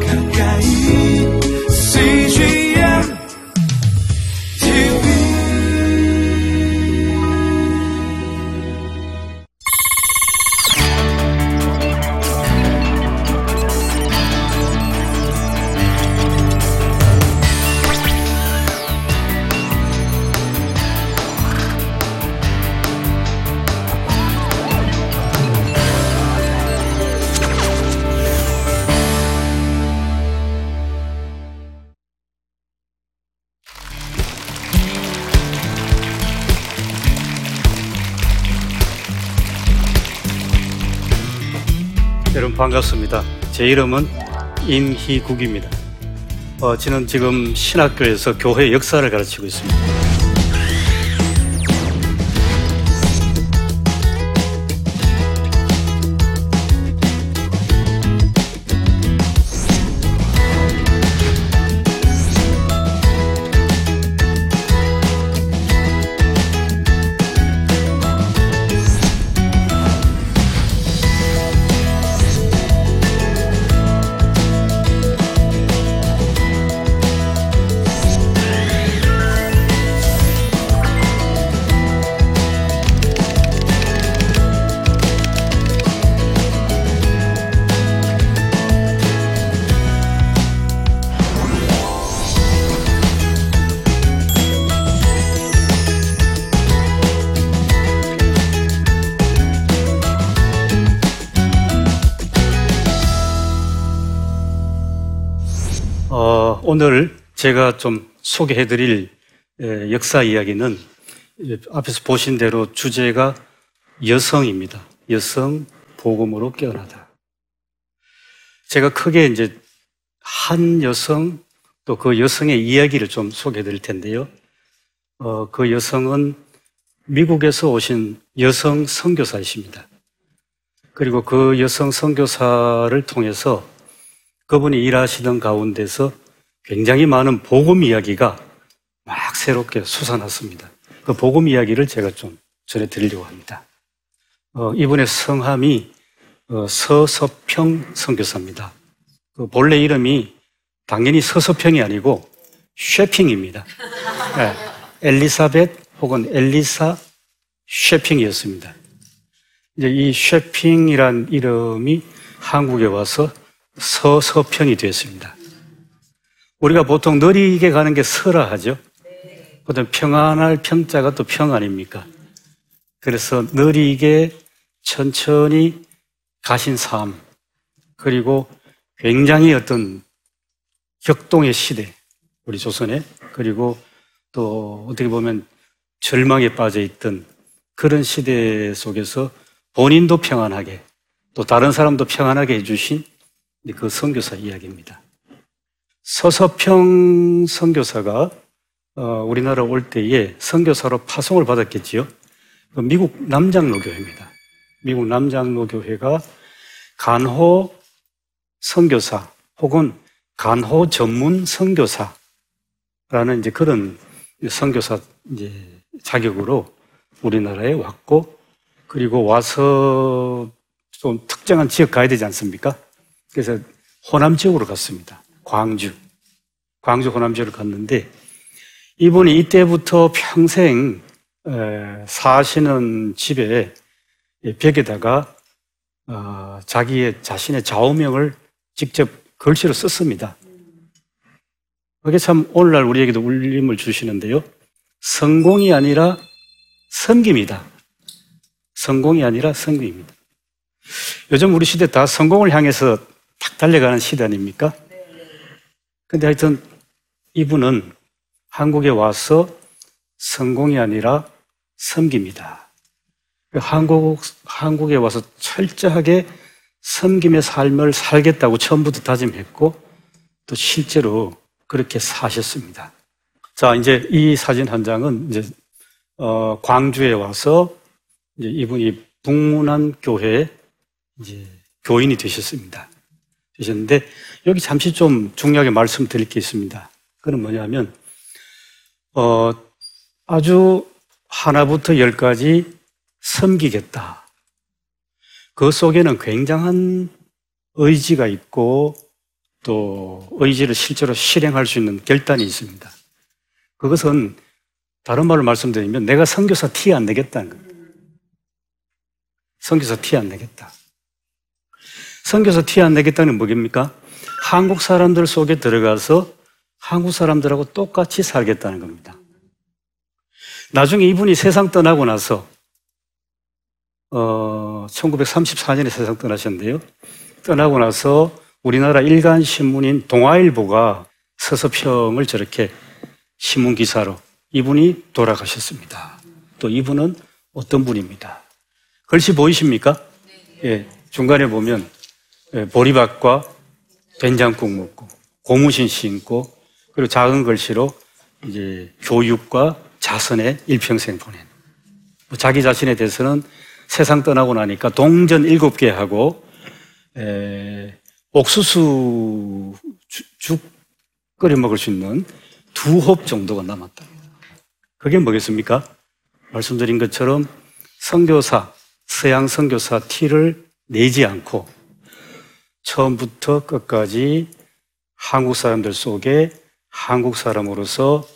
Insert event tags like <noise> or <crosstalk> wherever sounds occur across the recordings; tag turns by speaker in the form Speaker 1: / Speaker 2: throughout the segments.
Speaker 1: 여러 제 이름은 임희국입니다. 어, 저는 지금 신학교에서 교회 역사를 가르치고 있습니다. 오늘 제가 좀 소개해 드릴 역사 이야기는 앞에서 보신 대로 주제가 여성입니다. 여성 복음으로 깨어나다. 제가 크게 이제 한 여성 또 그 여성의 이야기를 좀 소개해 드릴 텐데요. 어, 그 여성은 미국에서 오신 여성 선교사이십니다. 그리고 그 여성 선교사를 통해서 그분이 일하시던 가운데서 굉장히 많은 복음 이야기가 막 새롭게 솟아났습니다. 그 복음 이야기를 제가 좀 전해드리려고 합니다. 어, 이분의 성함이 어, 서서평 선교사입니다. 그 본래 이름이 당연히 서서평이 아니고 쉐핑입니다. 네, <laughs> 엘리사벳 혹은 엘리사 쉐핑이었습니다. 이제 이 쉐핑이란 이름이 한국에 와서 서서평이 되었습니다. 우리가 보통 느리게 가는 게 서라 하죠. 보통 평안할 평자가 또 평 아닙니까? 그래서 느리게 천천히 가신 삶, 그리고 굉장히 어떤 격동의 시대, 우리 조선에, 그리고 또 어떻게 보면 절망에 빠져 있던 그런 시대 속에서 본인도 평안하게, 또 다른 사람도 평안하게 해주신 그 선교사 이야기입니다. 서서평 선교사가 어, 우리나라 올 때에 선교사로 파송을 받았겠지요. 그 미국 남장로교회입니다. 미국 남장로교회가 간호 선교사 혹은 간호 전문 선교사라는 이제 그런 선교사 이제 자격으로 우리나라에 왔고 그리고 와서 좀 특정한 지역 가야 되지 않습니까? 그래서 호남 지역으로 갔습니다. 광주. 광주 호남 지역을 갔는데 이분이 이때부터 평생 사시는 집에 벽에다가 어, 자기의 자신의 좌우명을 직접 글씨로 썼습니다. 그게 참 오늘날 우리에게도 울림을 주시는데요. 성공이 아니라 성김이다. 성공이 아니라 성김입니다. 요즘 우리 시대 다 성공을 향해서 탁 달려가는 시대 아닙니까? 근데 하여튼 이분은 한국에 와서 성공이 아니라 섬깁니다. 한국, 한국에 와서 철저하게 섬김의 삶을 살겠다고 처음부터 다짐했고 또 실제로 그렇게 사셨습니다. 자, 이제 이 사진 한 장은 이제, 어, 광주에 와서 이제 이분이 북문안 교회 이제 교인이 되셨습니다. 되셨는데 여기 잠시 좀 중요하게 말씀드릴 게 있습니다. 그건 뭐냐면 어, 아주 하나부터 열까지 섬기겠다. 그 속에는 굉장한 의지가 있고 또 의지를 실제로 실행할 수 있는 결단이 있습니다. 그것은 다른 말로 말씀드리면 내가 선교사 티 안 내겠다는 겁니다. 선교사 티 안 내겠다. 선교사 티 안 내겠다는 뭐겠습니까? 한국 사람들 속에 들어가서 한국 사람들하고 똑같이 살겠다는 겁니다. 나중에 이분이 세상 떠나고 나서 어, 1934년에 세상 떠나셨는데요. 떠나고 나서 우리나라 일간 신문인 동아일보가 서서평을 저렇게 신문 기사로 이분이 돌아가셨습니다. 또 이분은 어떤 분입니다. 글씨 보이십니까? 예, 중간에 보면 예, 보리밥과 된장국 먹고 고무신 신고 그리고 작은 글씨로 이제 교육과 자선의 일평생 보낸. 뭐 자기 자신에 대해서는 세상 떠나고 나니까 동전 일곱 개 하고 에, 옥수수 죽 끓여 먹을 수 있는 두 홉 정도가 남았다. 그게 뭐겠습니까? 말씀드린 것처럼 선교사, 서양 선교사 티를 내지 않고 처음부터 끝까지 한국 사람들 속에 한국 사람으로서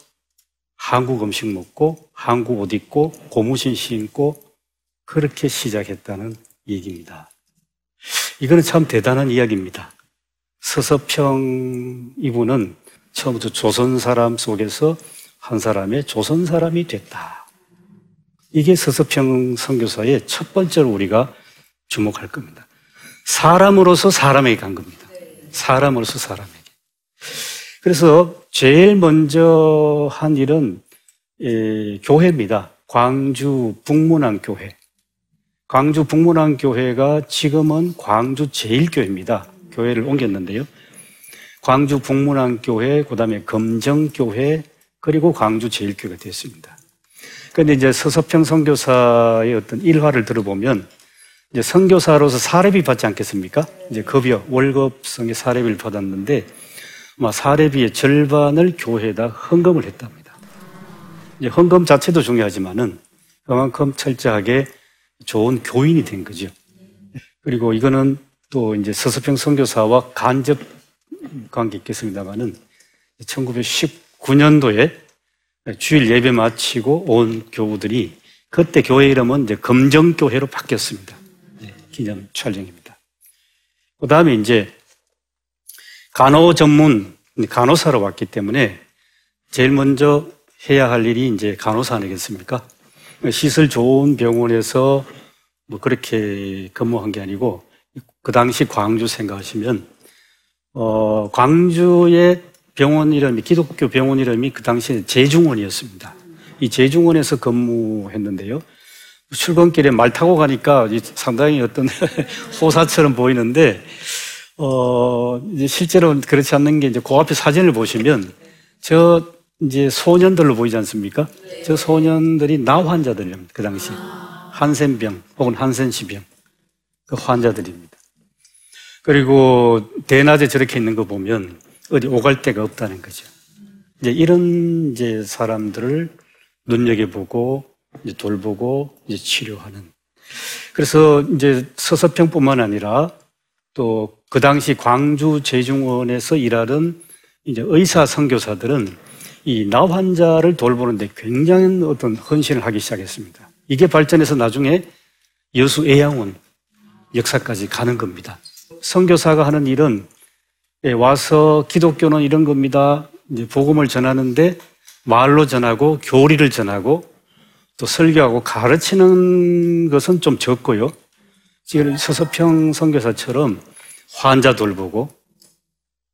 Speaker 1: 한국 음식 먹고 한국 옷 입고 고무신 신고 그렇게 시작했다는 얘기입니다. 이거는 참 대단한 이야기입니다. 서서평 이분은 처음부터 조선 사람 속에서 한 사람의 조선 사람이 됐다. 이게 서서평 선교사의 첫 번째로 우리가 주목할 겁니다. 사람으로서 사람에게 간 겁니다. 사람으로서 사람에게. 그래서 제일 먼저 한 일은 예, 교회입니다. 광주 북문안 교회. 광주 북문안 교회가 지금은 광주 제일교회입니다. 교회를 옮겼는데요. 광주 북문안 교회, 그 다음에 검정 교회, 그리고 광주 제일교회가 됐습니다. 그런데 이제 서서평 선교사의 어떤 일화를 들어보면 이제 선교사로서 사례비 받지 않겠습니까? 이제 급여, 월급성의 사례비를 받았는데 아마 사례비의 절반을 교회에다 헌금을 했답니다. 이제 헌금 자체도 중요하지만은 그만큼 철저하게 좋은 교인이 된 거죠. 그리고 이거는 또 이제 서서평 선교사와 간접 관계 있겠습니다만은 1919년도에 주일 예배 마치고 온 교우들이 그때 교회 이름은 이제 검정교회로 바뀌었습니다. 네, 기념 촬영입니다. 그 다음에 이제 간호 전문 간호사로 왔기 때문에 제일 먼저 해야 할 일이 이제 간호사 아니겠습니까? 시설 좋은 병원에서 뭐 그렇게 근무한 게 아니고 그 당시 광주 생각하시면 어 광주의 병원 이름이 기독교 병원 이름이 그 당시에 제중원이었습니다. 이 제중원에서 근무했는데요. 출근길에 말 타고 가니까 상당히 어떤 <laughs> 호사처럼 보이는데 어 실제로 그렇지 않는 게 이제 그 앞에 사진을 보시면 저 이제 소년들로 보이지 않습니까? 네. 저 소년들이 나 환자들입니다. 그 당시. 한센병 혹은 한센시병. 그 환자들입니다. 그리고 대낮에 저렇게 있는 거 보면 어디 오갈 데가 없다는 거죠. 이제 이런 이제 사람들을 눈여겨보고 이제 돌보고 이제 치료하는. 그래서 이제 서서평뿐만 아니라 또 그 당시 광주 제중원에서 일하던 이제 의사 선교사들은 이 나 환자를 돌보는데 굉장히 어떤 헌신을 하기 시작했습니다. 이게 발전해서 나중에 여수 애양원 역사까지 가는 겁니다. 선교사가 하는 일은 예, 와서 기독교는 이런 겁니다. 이제 복음을 전하는데 말로 전하고 교리를 전하고 또 설교하고 가르치는 것은 좀 적고요. 지금 서서평 선교사처럼 환자 돌보고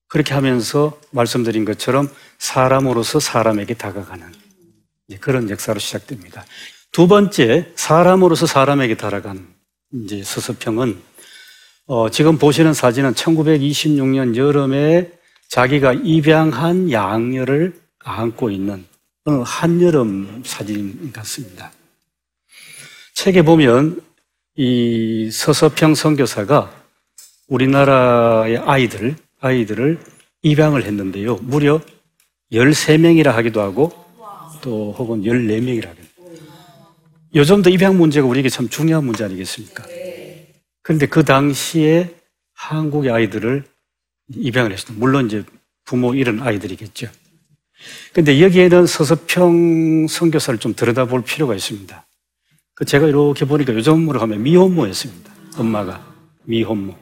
Speaker 1: 그렇게 하면서 말씀드린 것처럼 사람으로서 사람에게 다가가는 그런 역사로 시작됩니다. 두 번째, 사람으로서 사람에게 다가가는 이제 서서평은 어, 지금 보시는 사진은 1926년 여름에 자기가 입양한 양녀를 안고 있는 한여름 사진 같습니다. 책에 보면 이 서서평 선교사가 우리나라의 아이들, 아이들을 입양을 했는데요. 무려 13명이라 하기도 하고 또 혹은 14명이라 하기도 하고. 요즘도 입양 문제가 우리에게 참 중요한 문제 아니겠습니까? 그런데 그 당시에 한국의 아이들을 입양을 했습니다. 물론 이제 부모 잃은 아이들이겠죠. 근데 여기에는 서서평 선교사를 좀 들여다볼 필요가 있습니다. 그 제가 이렇게 보니까 요즘으로 하면 미혼모였습니다. 엄마가 미혼모.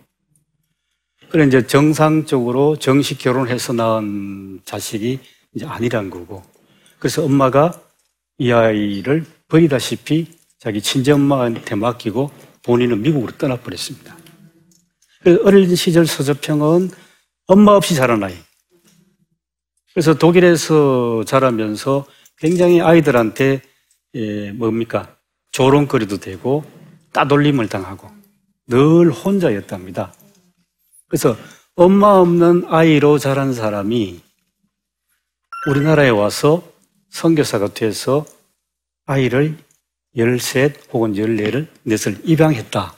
Speaker 1: 그래 이제 정상적으로 정식 결혼해서 낳은 자식이 이제 아니란 거고. 그래서 엄마가 이 아이를 버리다시피 자기 친정엄마한테 맡기고 본인은 미국으로 떠나버렸습니다. 어린 시절 서저평은 엄마 없이 자란 아이. 그래서 독일에서 자라면서 굉장히 아이들한테 예, 뭡니까 조롱거리도 되고 따돌림을 당하고 늘 혼자였답니다. 그래서 엄마 없는 아이로 자란 사람이 우리나라에 와서 선교사가 돼서 아이를 열셋 혹은 열네를 넷을 입양했다.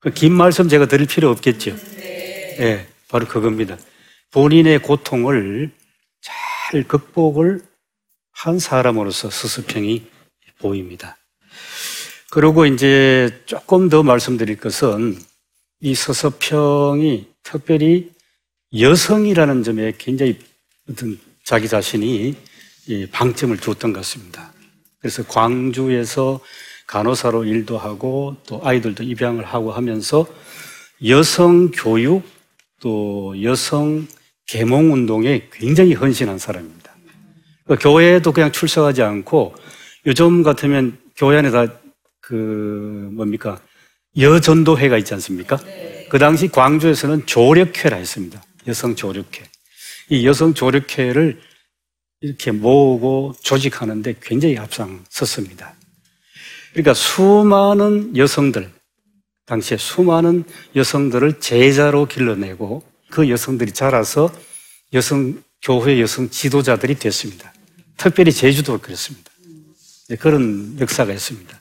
Speaker 1: 그 긴 말씀 제가 드릴 필요 없겠죠. 네. 네, 바로 그겁니다. 본인의 고통을 잘 극복을 한 사람으로서 스스평이 보입니다. 그리고 이제 조금 더 말씀드릴 것은 이 서서평이 특별히 여성이라는 점에 굉장히 어떤 자기 자신이 방점을 두었던 것 같습니다. 그래서 광주에서 간호사로 일도 하고 또 아이들도 입양을 하고 하면서 여성 교육 또 여성 계몽 운동에 굉장히 헌신한 사람입니다. 그러니까 교회에도 그냥 출석하지 않고 요즘 같으면 교회 안에 다 그 뭡니까 여전도회가 있지 않습니까? 그 당시 광주에서는 조력회라 했습니다. 여성 조력회. 이 여성 조력회를 이렇게 모으고 조직하는데 굉장히 앞장섰습니다. 그러니까 수많은 여성들, 당시에 수많은 여성들을 제자로 길러내고 그 여성들이 자라서 여성 교회 여성 지도자들이 됐습니다. 특별히 제주도 그랬습니다. 네, 그런 역사가 있습니다.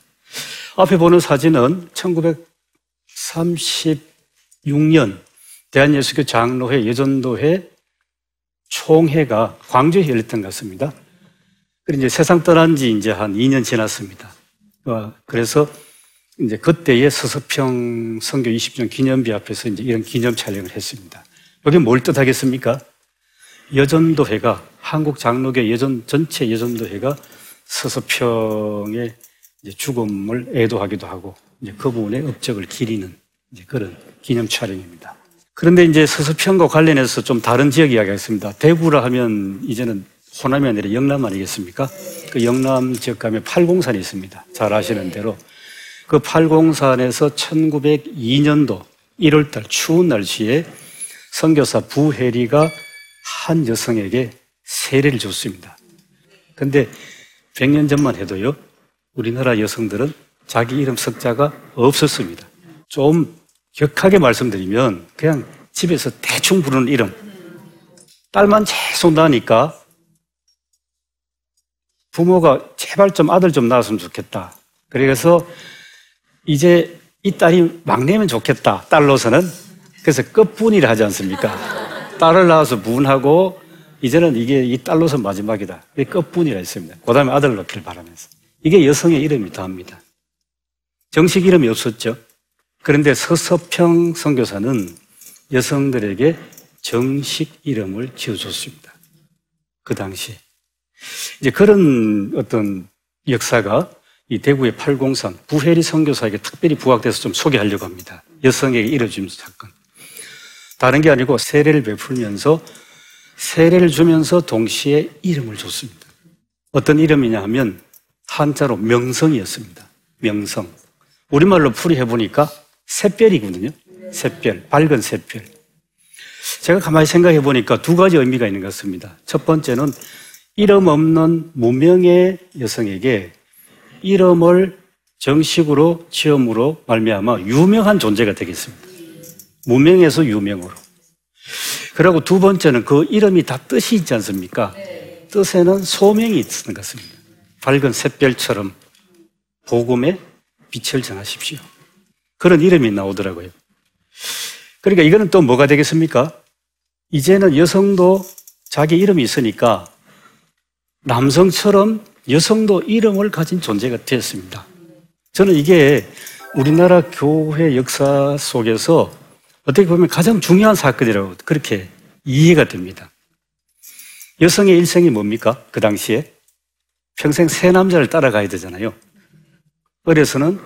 Speaker 1: 앞에 보는 사진은 1936년 대한예수교 장로회 여전도회 총회가 광주에 열렸던 것 같습니다. 그리고 이제 세상 떠난 지 이제 한 2년 지났습니다. 어, 그래서 이제 그때의 서서평 선교 20주년 기념비 앞에서 이제 이런 기념 촬영을 했습니다. 여기 뭘 뜻하겠습니까? 여전도회가 한국 장로교 여전 전체 여전도회가 서서평의 죽음을 애도하기도 하고 이제 그 부분에 업적을 기리는 그런 기념 촬영입니다. 그런데 이제 서서평과 관련해서 좀 다른 지역 이야기가 있습니다. 대구라 하면 이제는 호남이 아니라 영남 아니겠습니까? 그 영남 지역 가면 팔공산이 있습니다. 잘 아시는 대로. 그 팔공산에서 1902년도 1월달 추운 날씨에 선교사 부해리가 한 여성에게 세례를 줬습니다. 근데 100년 전만 해도요, 우리나라 여성들은 자기 이름 석자가 없었습니다. 좀 격하게 말씀드리면 그냥 집에서 대충 부르는 이름. 딸만 계속 나니까 부모가 제발 좀 아들 좀 낳았으면 좋겠다. 그래서 이제 이 딸이 막내면 좋겠다. 딸로서는. 그래서 끝분이라 하지 않습니까? 딸을 낳아서 분하고 이제는 이게 이 딸로서 마지막이다. 끝분이라 했습니다. 그 다음에 아들 낳기를 바라면서. 이게 여성의 이름이 더합니다. 정식 이름이 없었죠. 그런데 서서평 선교사는 여성들에게 정식 이름을 지어줬습니다. 그 당시에. 이제 그런 어떤 역사가 이 대구의 803 부혜리 선교사에게 특별히 부각돼서 좀 소개하려고 합니다. 여성에게 이뤄진 사건. 다른 게 아니고 세례를 베풀면서 세례를 주면서 동시에 이름을 줬습니다. 어떤 이름이냐 하면 한자로 명성이었습니다. 명성. 우리말로 풀이해보니까 샛별이거든요. 샛별, 밝은 샛별. 제가 가만히 생각해 보니까 두 가지 의미가 있는 것 같습니다. 첫 번째는 이름 없는 무명의 여성에게 이름을 정식으로 지음으로 말미암아 유명한 존재가 되겠습니다. 무명에서 유명으로. 그리고 두 번째는 그 이름이 다 뜻이 있지 않습니까? 뜻에는 소명이 있는 것 같습니다. 밝은 샛별처럼 복음의 빛을 전하십시오. 그런 이름이 나오더라고요. 그러니까 이거는 또 뭐가 되겠습니까? 이제는 여성도 자기 이름이 있으니까 남성처럼 여성도 이름을 가진 존재가 되었습니다. 저는 이게 우리나라 교회 역사 속에서 어떻게 보면 가장 중요한 사건이라고 그렇게 이해가 됩니다. 여성의 일생이 뭡니까? 그 당시에 평생 세 남자를 따라가야 되잖아요. 어려서는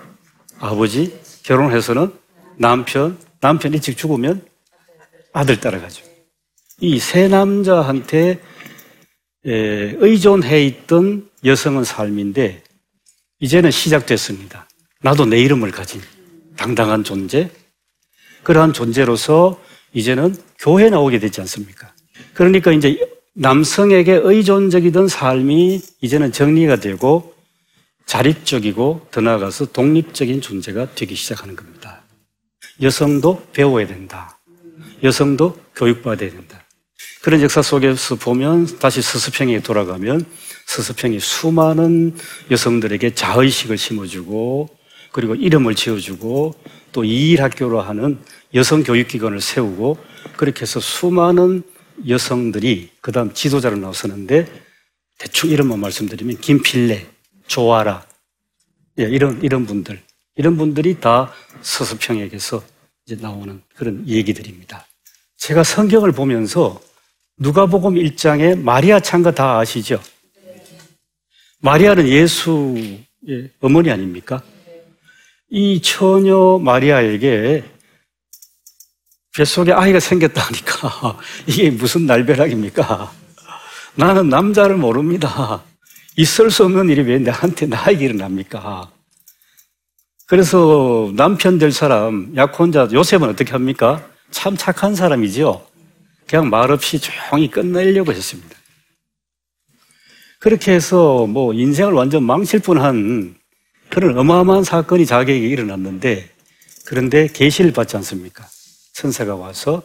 Speaker 1: 아버지, 결혼해서는 남편, 남편 일찍 죽으면 아들 따라가죠. 이 세 남자한테 의존해 있던 여성은 삶인데 이제는 시작됐습니다. 나도 내 이름을 가진 당당한 존재, 그러한 존재로서 이제는 교회에 나오게 되지 않습니까? 그러니까 이제 남성에게 의존적이던 삶이 이제는 정리가 되고 자립적이고 더 나아가서 독립적인 존재가 되기 시작하는 겁니다. 여성도 배워야 된다. 여성도 교육받아야 된다. 그런 역사 속에서 보면 다시 서수평에 돌아가면 서수평이 수많은 여성들에게 자의식을 심어주고 그리고 이름을 지어주고 또 이일학교로 하는 여성 교육기관을 세우고 그렇게 해서 수많은 여성들이 그 다음 지도자로 나서는데 대충 이름만 말씀드리면 김필래, 조아라 예, 이런 이런 분들 이런 분들이 다 서수평에게서 이제 나오는 그런 얘기들입니다. 제가 성경을 보면서 누가복음 1장에 마리아 창가 다 아시죠? 마리아는 예수의 어머니 아닙니까? 이 처녀 마리아에게 뱃속에 아이가 생겼다 하니까 <laughs> 이게 무슨 날벼락입니까? 나는 남자를 모릅니다. 있을 수 없는 일이 왜 나한테 나에게 일어납니까? 그래서 남편 될 사람, 약혼자 요셉은 어떻게 합니까? 참 착한 사람이죠. 그냥 말없이 조용히 끝내려고 했습니다. 그렇게 해서 뭐 인생을 완전 망칠 뻔한 그런 어마어마한 사건이 자기에게 일어났는데 그런데 계시를 받지 않습니까? 천사가 와서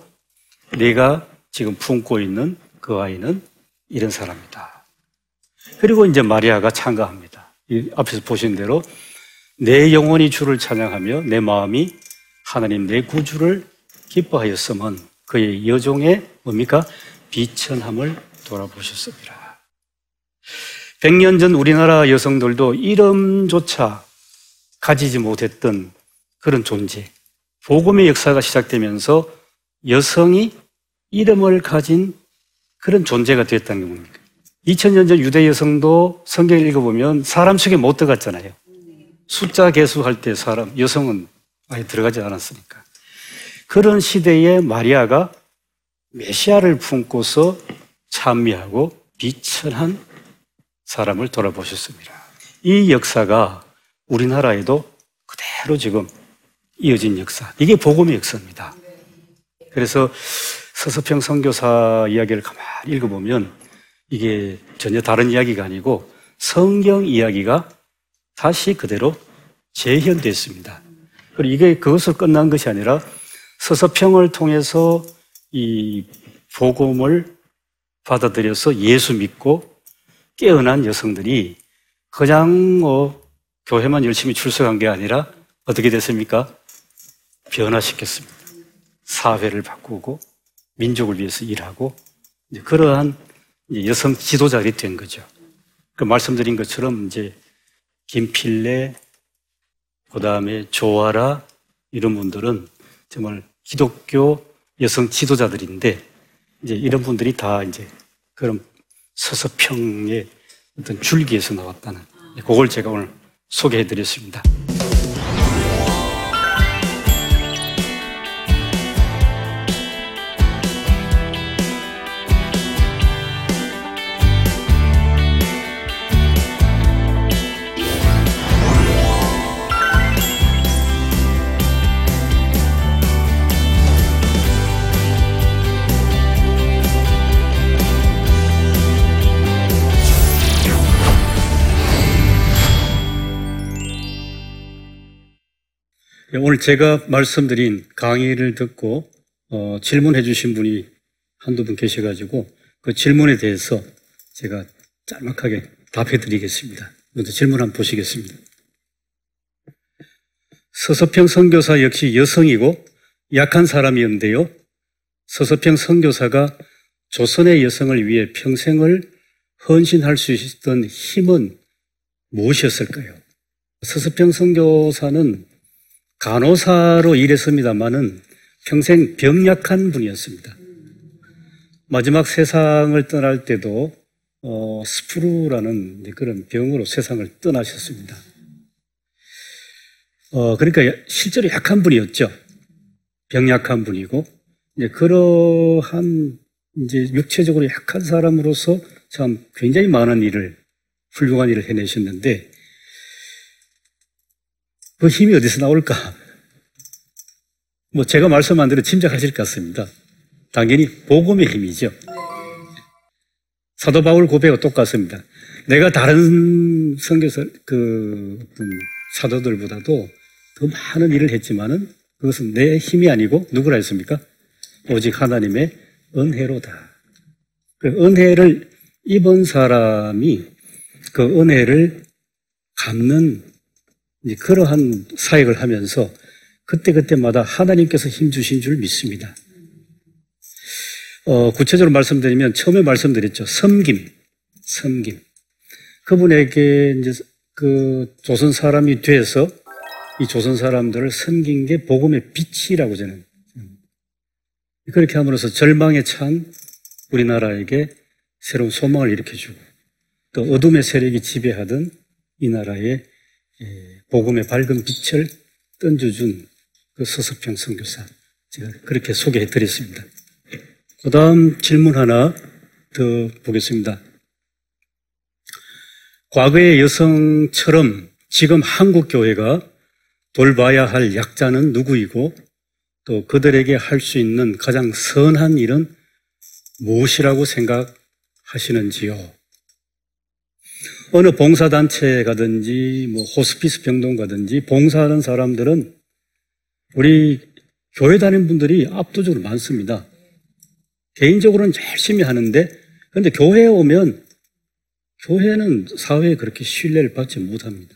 Speaker 1: 내가 지금 품고 있는 그 아이는 이런 사람이다. 그리고 이제 마리아가 참가합니다. 앞에서 보신 대로 내 영혼이 주를 찬양하며 내 마음이 하나님 내 구주를 기뻐하였으면 그의 여종의 뭡니까? 비천함을 돌아보셨습니다. 100년 전 우리나라 여성들도 이름조차 가지지 못했던 그런 존재. 복음의 역사가 시작되면서 여성이 이름을 가진 그런 존재가 되었다는 겁니다. 2000년 전 유대 여성도 성경을 읽어보면 사람 속에 못 들어갔잖아요. 숫자 개수할 때 사람, 여성은 아예 들어가지 않았으니까. 그런 시대에 마리아가 메시아를 품고서 찬미하고 비천한 사람을 돌아보셨습니다. 이 역사가 우리나라에도 그대로 지금 이어진 역사. 이게 복음의 역사입니다. 그래서 서서평 선교사 이야기를 가만히 읽어보면 이게 전혀 다른 이야기가 아니고 성경 이야기가 다시 그대로 재현됐습니다. 그리고 이게 그것을 끝난 것이 아니라 서서평을 통해서 이 복음을 받아들여서 예수 믿고 깨어난 여성들이 그냥 뭐 교회만 열심히 출석한 게 아니라 어떻게 됐습니까? 변화시켰습니다. 사회를 바꾸고 민족을 위해서 일하고 그러한 여성 지도자들이 된 거죠. 그 말씀드린 것처럼 이제 김필래, 그 다음에 조아라 이런 분들은 정말 기독교 여성 지도자들인데 이제 이런 분들이 다 이제 그런 서서평의 어떤 줄기에서 나왔다는 그걸 제가 오늘 소개해 드렸습니다. 오늘 제가 말씀드린 강의를 듣고 어, 질문해 주신 분이 한두 분 계셔가지고 그 질문에 대해서 제가 짤막하게 답해 드리겠습니다. 먼저 질문 한번 보시겠습니다. 서서평 선교사 역시 여성이고 약한 사람이었는데요. 서서평 선교사가 조선의 여성을 위해 평생을 헌신할 수 있었던 힘은 무엇이었을까요? 서서평 선교사는 간호사로 일했습니다만은 평생 병약한 분이었습니다. 마지막 세상을 떠날 때도 어, 스프루라는 그런 병으로 세상을 떠나셨습니다. 어, 그러니까 실제로 약한 분이었죠. 병약한 분이고, 이제 그러한 이제 육체적으로 약한 사람으로서 참 굉장히 많은 일을, 훌륭한 일을 해내셨는데, 그 힘이 어디서 나올까? 뭐 제가 말씀한 대로 짐작하실 것 같습니다. 당연히 복음의 힘이죠. 사도 바울 고백과 똑같습니다. 내가 다른 성교사 그 사도들보다도 더 많은 일을 했지만은 그것은 내 힘이 아니고 누구라 했습니까? 오직 하나님의 은혜로다. 그 은혜를 입은 사람이 그 은혜를 갚는 그러한 사역을 하면서 그때그때마다 하나님께서 힘주신 줄 믿습니다. 어, 구체적으로 말씀드리면 처음에 말씀드렸죠. 섬김. 섬김. 그분에게 이제 그 조선 사람이 돼서 이 조선 사람들을 섬긴 게 복음의 빛이라고 저는 그렇게 함으로써 절망에 찬 우리나라에게 새로운 소망을 일으켜주고 또 어둠의 세력이 지배하던 이 나라에 예, 복음의 밝은 빛을 던져준 그 서석평 선교사 제가 그렇게 소개해 드렸습니다. 그 다음 질문 하나 더 보겠습니다. 과거의 여성처럼 지금 한국 교회가 돌봐야 할 약자는 누구이고 또 그들에게 할 수 있는 가장 선한 일은 무엇이라고 생각하시는지요? 어느 봉사단체에 가든지 뭐 호스피스 병동 가든지 봉사하는 사람들은 우리 교회 다니는 분들이 압도적으로 많습니다. 개인적으로는 열심히 하는데 그런데 교회에 오면 교회는 사회에 그렇게 신뢰를 받지 못합니다.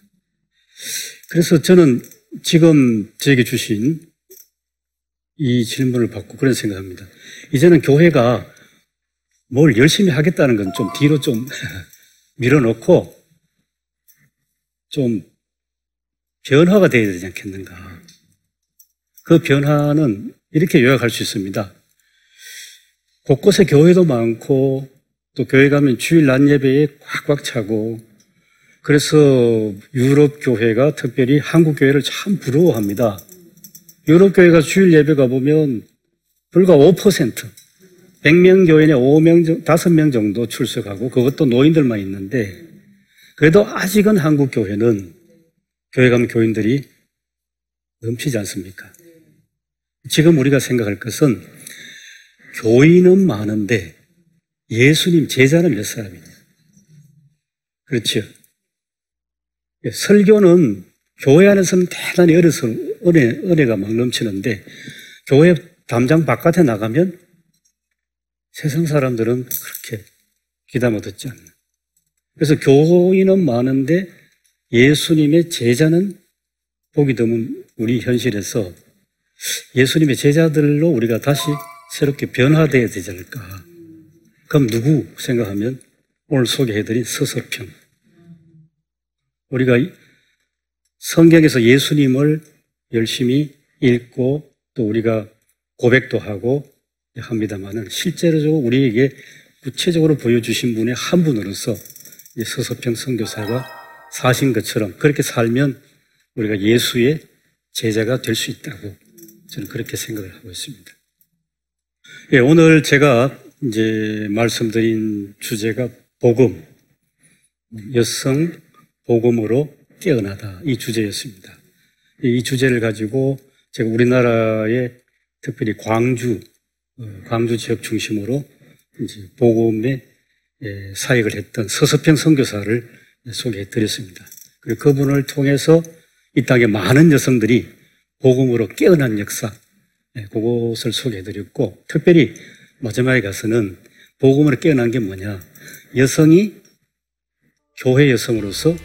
Speaker 1: 그래서 저는 지금 저에게 주신 이 질문을 받고 그런 생각합니다. 이제는 교회가 뭘 열심히 하겠다는 건 좀 뒤로 좀 <laughs> 밀어놓고 좀 변화가 되어야 되지 않겠는가. 그 변화는 이렇게 요약할 수 있습니다. 곳곳에 교회도 많고 또 교회 가면 주일 낮 예배에 꽉꽉 차고 그래서 유럽 교회가 특별히 한국 교회를 참 부러워합니다. 유럽 교회가 주일 예배 가보면 불과 5%, 100명 교회에 5명, 5명 정도 출석하고 그것도 노인들만 있는데 그래도 아직은 한국 교회는 교회 가면 교인들이 넘치지 않습니까? 지금 우리가 생각할 것은 교인은 많은데 예수님 제자는 몇 사람이냐? 그렇죠. 설교는 교회 안에서는 대단히 은혜가 막 넘치는데 교회 담장 바깥에 나가면 세상 사람들은 그렇게 귀담아 듣지 않는. 그래서 교인은 많은데 예수님의 제자는 보기 드문 우리 현실에서 예수님의 제자들로 우리가 다시 새롭게 변화되어야 되지 않을까. 그럼 누구 생각하면 오늘 소개해드린 서서평. 우리가 성경에서 예수님을 열심히 읽고 또 우리가 고백도 하고 합니다만은 실제로 우리에게 구체적으로 보여주신 분의 한 분으로서 서서평 선교사가 사신 것처럼 그렇게 살면 우리가 예수의 제자가 될 수 있다고 저는 그렇게 생각을 하고 있습니다. 예, 오늘 제가 이제 말씀드린 주제가 복음, 여성 복음으로 깨어나다 이 주제였습니다. 이 주제를 가지고 제가 우리나라의 특별히 광주, 어, 광주 지역 중심으로 이제 복음의 예, 사역을 했던 서서평 선교사를 소개해 드렸습니다. 그리고 그분을 통해서 이 땅에 많은 여성들이 복음으로 깨어난 역사, 네, 그것을 소개해 드렸고, 특별히 마지막에 가서는 복음으로 깨어난 게 뭐냐. 여성이 교회 여성으로서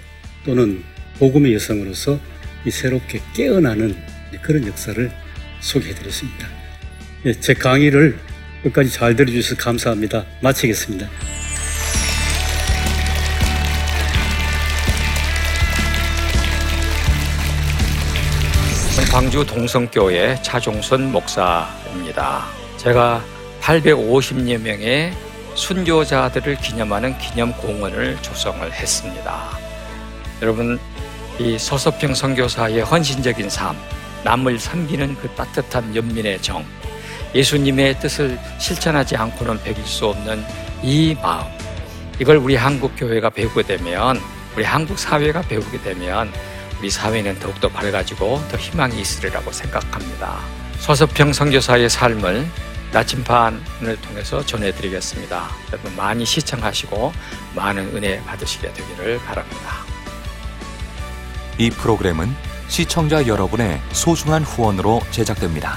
Speaker 1: 또는 복음의 여성으로서 이 새롭게 깨어나는 그런 역사를 소개해 드렸습니다. 네, 제 강의를 끝까지 잘 들어주셔서 감사합니다. 마치겠습니다.
Speaker 2: 광주 동성교회 차종선 목사입니다. 제가 850여 명의 순교자들을 기념하는 기념 공원을 조성을 했습니다. 여러분, 이 서서평 선교사의 헌신적인 삶, 남을 섬기는 그 따뜻한 연민의 정, 예수님의 뜻을 실천하지 않고는 배길 수 없는 이 마음, 이걸 우리 한국 교회가 배우게 되면, 우리 한국 사회가 배우게 되면, 우리 사회는 더욱더 밝아지고 더 희망이 있으리라고 생각합니다. 서서평 선교사의 삶을 나침반을 통해서 전해드리겠습니다. 여러분 많이 시청하시고 많은 은혜 받으시게 되기를 바랍니다.
Speaker 3: 이 프로그램은 시청자 여러분의 소중한 후원으로 제작됩니다.